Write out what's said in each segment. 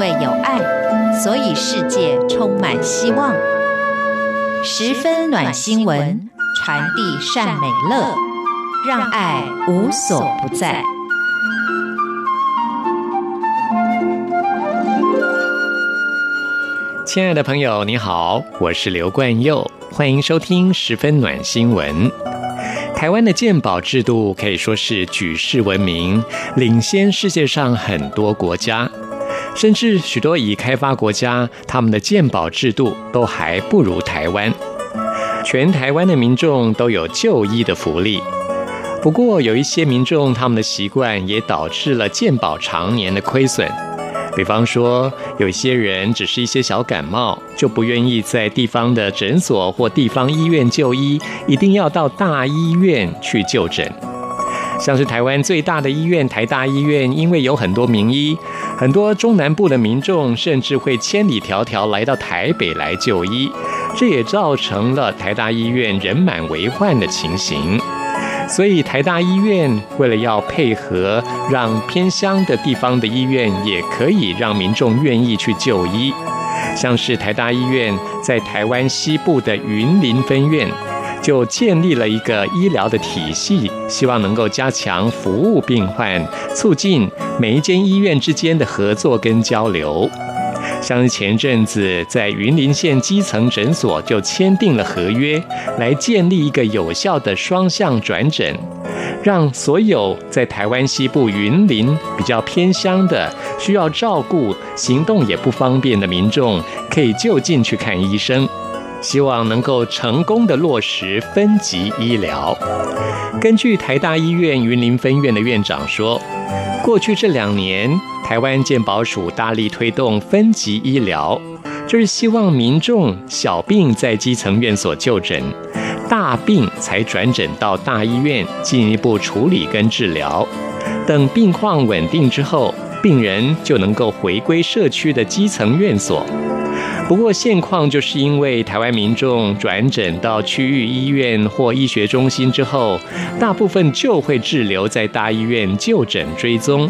为有爱，所以世界充满希望。十分暖新闻，传递善美乐，让爱无所不在。亲爱的朋友，你好，我是刘冠佑，欢迎收听十分暖新闻。台湾的鉴宝制度可以说是举世闻名，领先世界上很多国家，甚至许多已开发国家，他们的健保制度都还不如台湾。全台湾的民众都有就医的福利，不过有一些民众他们的习惯也导致了健保常年的亏损。比方说，有些人只是一些小感冒，就不愿意在地方的诊所或地方医院就医，一定要到大医院去就诊。像是台湾最大的医院台大医院，因为有很多名医，很多中南部的民众甚至会千里迢迢来到台北来就医，这也造成了台大医院人满为患的情形。所以台大医院为了要配合，让偏乡的地方的医院也可以让民众愿意去就医，像是台大医院在台湾西部的云林分院，就建立了一个医疗的体系，希望能够加强服务病患，促进每一间医院之间的合作跟交流。像是前阵子在云林县基层诊所就签订了合约，来建立一个有效的双向转诊，让所有在台湾西部云林比较偏乡的需要照顾、行动也不方便的民众，可以就近去看医生，希望能够成功的落实分级医疗。根据台大医院云林分院的院长说，过去这两年，台湾健保署大力推动分级医疗，就是希望民众小病在基层院所就诊，大病才转诊到大医院进一步处理跟治疗。等病况稳定之后，病人就能够回归社区的基层院所。不过现况就是因为台湾民众转诊到区域医院或医学中心之后，大部分就会滞留在大医院就诊追踪。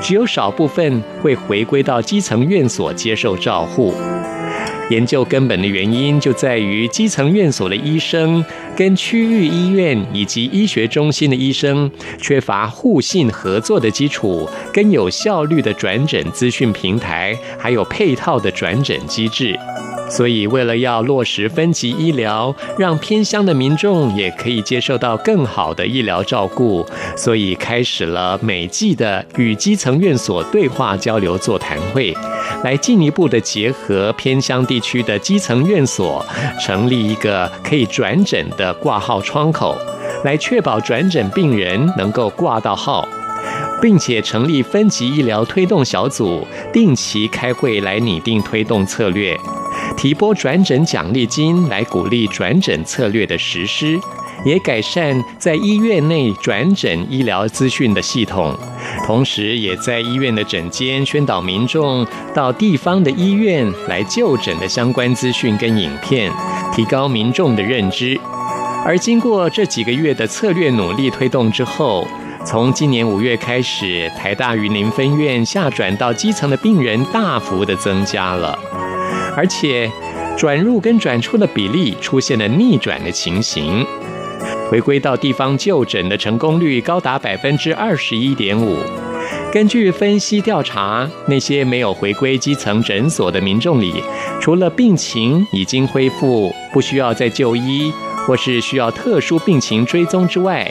只有少部分会回归到基层院所接受照护。研究根本的原因就在于基层院所的医生跟区域医院以及医学中心的医生缺乏互信合作的基础，跟有效率的转诊资讯平台，还有配套的转诊机制。所以，为了要落实分级医疗，让偏乡的民众也可以接受到更好的医疗照顾，所以开始了每季的与基层院所对话交流座谈会，来进一步的结合偏乡地区的基层院所，成立一个可以转诊的挂号窗口，来确保转诊病人能够挂到号，并且成立分级医疗推动小组，定期开会来拟定推动策略。提拨转诊奖励金来鼓励转诊策略的实施，也改善在医院内转诊医疗资讯的系统，同时也在医院的诊间宣导民众到地方的医院来就诊的相关资讯跟影片，提高民众的认知。而经过这几个月的策略努力推动之后，从今年五月开始，台大云林分院下转到基层的病人大幅的增加了。而且，转入跟转出的比例出现了逆转的情形，回归到地方就诊的成功率高达百分之二十一点五。根据分析调查，那些没有回归基层诊所的民众里，除了病情已经恢复，不需要再就医，或是需要特殊病情追踪之外，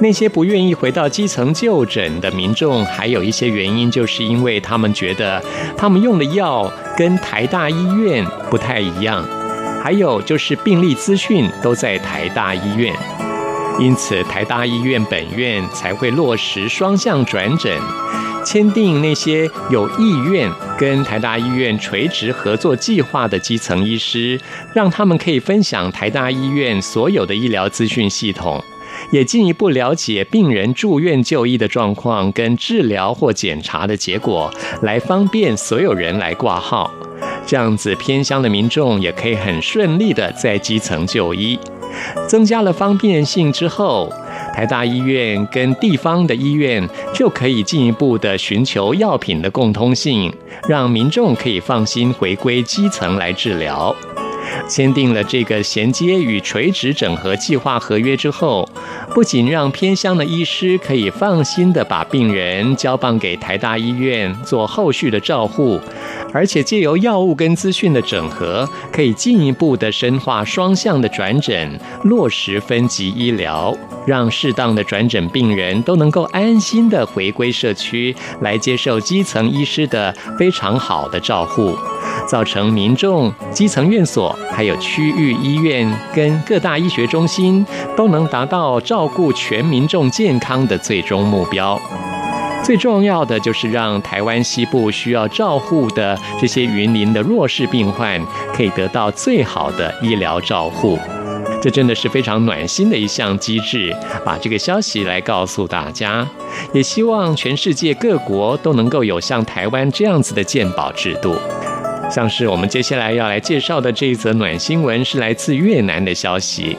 那些不愿意回到基层就诊的民众，还有一些原因，就是因为他们觉得他们用的药跟台大医院不太一样，还有就是病历资讯都在台大医院，因此台大医院本院才会落实双向转诊，签订那些有意愿跟台大医院垂直合作计划的基层医师，让他们可以分享台大医院所有的医疗资讯系统。也进一步了解病人住院就医的状况跟治疗或检查的结果，来方便所有人来挂号。这样子偏乡的民众也可以很顺利的在基层就医，增加了方便性之后，台大医院跟地方的医院就可以进一步的寻求药品的共通性，让民众可以放心回归基层来治疗。签订了这个衔接与垂直整合计划合约之后，不仅让偏乡的医师可以放心的把病人交棒给台大医院做后续的照护，而且借由药物跟资讯的整合，可以进一步的深化双向的转诊，落实分级医疗，让适当的转诊病人都能够安心地回归社区，来接受基层医师的非常好的照护。造成民众、基层院所、还有区域医院跟各大医学中心都能达到照顾全民众健康的最终目标。最重要的就是让台湾西部需要照护的这些云林的弱势病患可以得到最好的医疗照护。这真的是非常暖心的一项机制，把这个消息来告诉大家，也希望全世界各国都能够有像台湾这样子的鉴保制度。像是我们接下来要来介绍的这一则暖新闻，是来自越南的消息。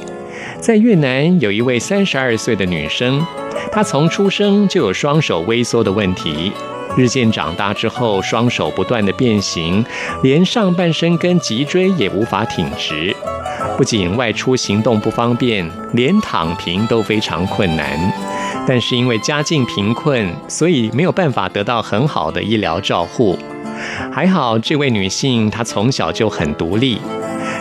在越南，有一位三十二岁的女生，她从出生就有双手微缩的问题，日渐长大之后，双手不断的变形，连上半身跟脊椎也无法挺直。不仅外出行动不方便，连躺平都非常困难。但是因为家境贫困，所以没有办法得到很好的医疗照护。还好，这位女性她从小就很独立，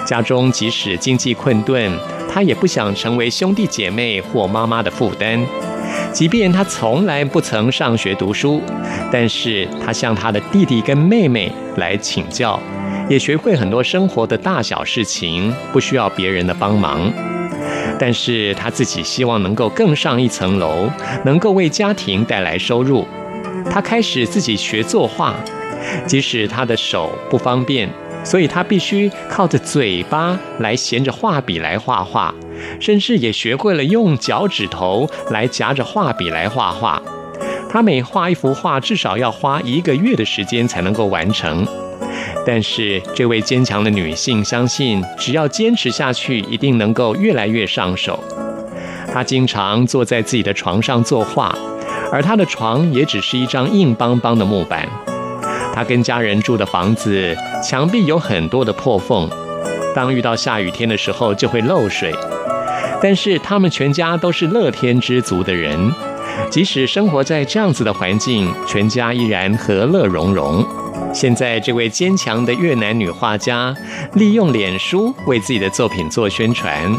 家中即使经济困顿，他也不想成为兄弟姐妹或妈妈的负担。即便他从来不曾上学读书，但是他向他的弟弟跟妹妹来请教，也学会很多生活的大小事情，不需要别人的帮忙。但是他自己希望能够更上一层楼，能够为家庭带来收入。他开始自己学作画。即使他的手不方便，所以他必须靠着嘴巴来衔着画笔来画画，甚至也学会了用脚趾头来夹着画笔来画画。他每画一幅画，至少要花一个月的时间才能够完成。但是这位坚强的女性相信，只要坚持下去，一定能够越来越上手。她经常坐在自己的床上作画，而她的床也只是一张硬邦邦的木板。他跟家人住的房子墙壁有很多的破缝，当遇到下雨天的时候就会漏水。但是他们全家都是乐天知足的人，即使生活在这样子的环境，全家依然和乐融融。现在这位坚强的越南女画家利用脸书为自己的作品做宣传。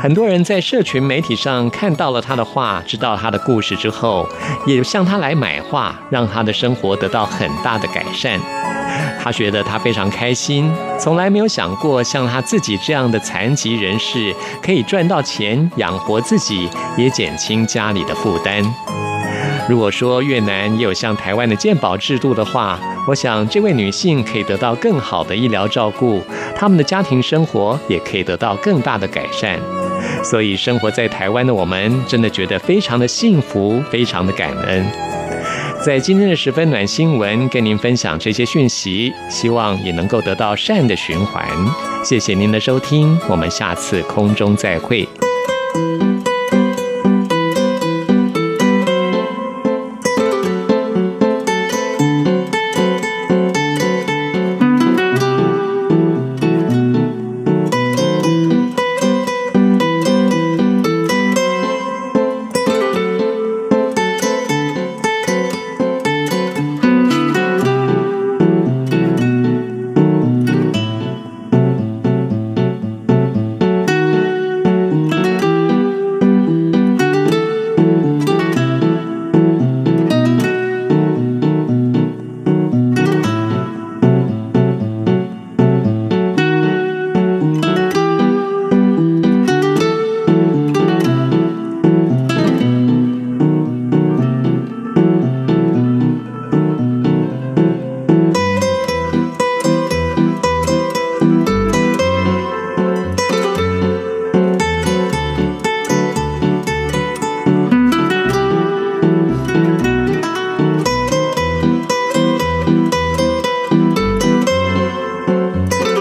很多人在社群媒体上看到了她的画，知道她的故事之后，也向她来买画，让她的生活得到很大的改善。她觉得她非常开心，从来没有想过像她自己这样的残疾人士可以赚到钱养活自己，也减轻家里的负担。如果说越南也有像台湾的健保制度的话，我想这位女性可以得到更好的医疗照顾，他们的家庭生活也可以得到更大的改善。所以，生活在台湾的我们，真的觉得非常的幸福，非常的感恩。在今天的十分暖新闻，跟您分享这些讯息，希望也能够得到善的循环。谢谢您的收听，我们下次空中再会。